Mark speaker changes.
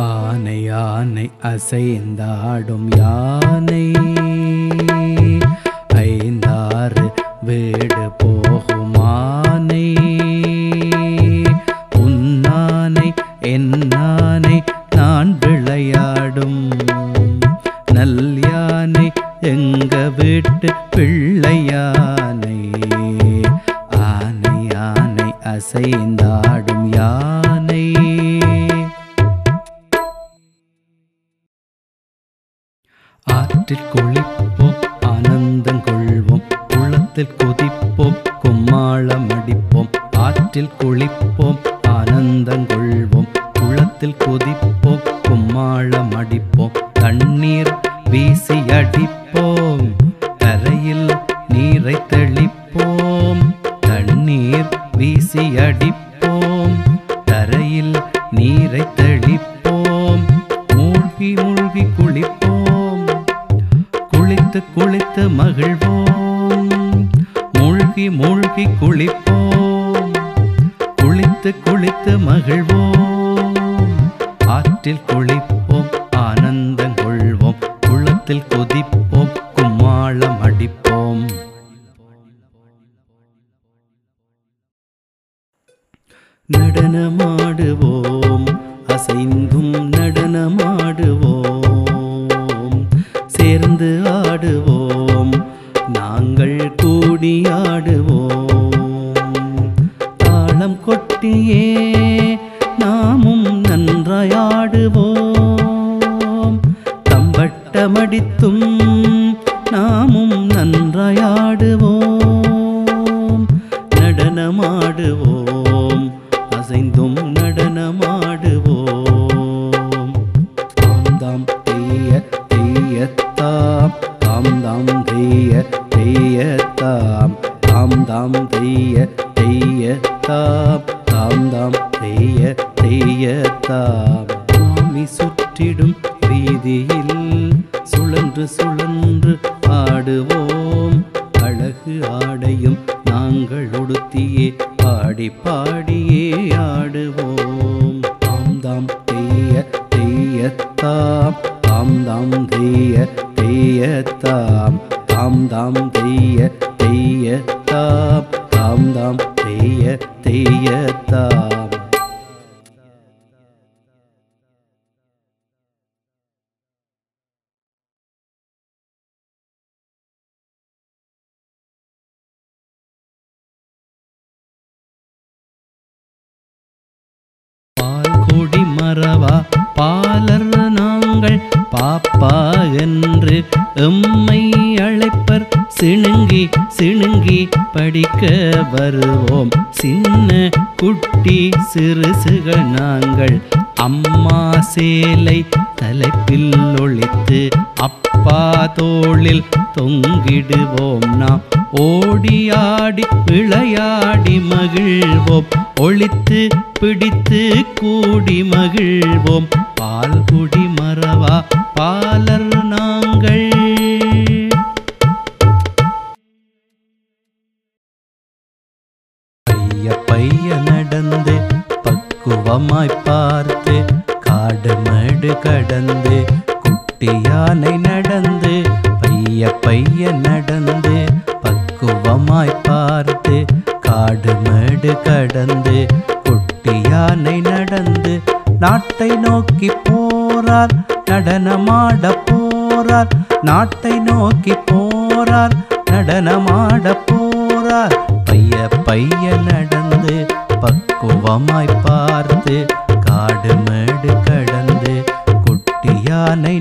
Speaker 1: ஆனை யானை அசைந்தாடும் யானை. ஐந்தாறு வீடு போகுமானை. உன்னானை என்னானை நான் விளையாடும். நல் யானை எங்க வீட்டு பிள்ளையானை ஆனை யானை அசைந்தாடும் யானை ஆற்றில் குளிப்போம் ஆனந்தம் கொள்வோம் குளத்தில் கொதிப்போம் கும்மாளம் அடிப்போம் ஆற்றில் குளிப்போம் ஆனந்தம் கொள்வோம் குளத்தில் கொதிப்போம் கும்மாளம் அடிப்போம் தண்ணீர் வீசி அடிப்போம் தரையில் நீரை தெளிப்போம். தண்ணீர் வீசி அடிப்போம் தரையில் நீரை தெளிப்போம் குளித்து மகிழ்வோம் மூழ்கி மூழ்கி குளிப்போம். குளித்து குளித்து மகிழ்வோம் ஆற்றில் குளிப்போம் ஆனந்தம் கொள்வோம். குளத்தில் கொதிப்போம் கும்மாளம் அடிப்போம். நடனமாடுவோம். அசைந்தும் நடனமாடுவோம். சேர்ந்து பாடுவோம். நாங்கள் கூடியாடுவோம் தாளம் கொட்டியே நாமும் நன்றாயாடுவோம் தம்பட்டமடித்தும் நாமும் நன்றாயாடுவோம் நடனமாடுவோம். தாம் தாம் தெய்ய தெய்யத்தாம் பூமி சுற்றிடும் வீதியில் சுழன்று சுழன்று ஆடுவோம். அழகு ஆடையும் நாங்கள் உடுத்தியே பாடி பாடியே ஆடுவோம். தாம் தாம் தெய்ய தெய்யத்தாம் தாம். தாம் தெய்ய தெய்யத்தாம் தாம். தாம் தெய்ய தெய்யத்தாம் தாம். தாம் தெய்ய செய்யத்தான் நாங்கள் பாப்பா என்று எம்மை அழைப்பர். சிணுங்கி சிணுங்கி படிக்க வருவோம். சின்ன குட்டி சிறுசுகள் நாங்கள். அம்மா சேலை தலைப்பில் ஒழித்து அப்பா தோளில் தொங்கிடுவோம் நாம். ஓடியாடி விளையாடி மகிழ்வோம். ஒழித்து பிடித்து கூடி மகிழ்வோம். குடிமரவா பாலர் நாங்கள். பைய பைய நடந்து பக்குவமாய் பார்த்து காடு மேடு கடந்து குட்டி யானை நடந்து பைய பைய நடந்து பக்குவமாய் பார்த்து காடு மேடு கடந்து குட்டி யானை நடந்து நாட்டை நோக்கி போ போறார் நடனமாட போறார் நாட்டை நோக்கி போறார் நடனமாட போறார் பைய பைய நடந்து பக்குவமாய் பார்த்து காடு மேடு கடந்து குட்டி யானை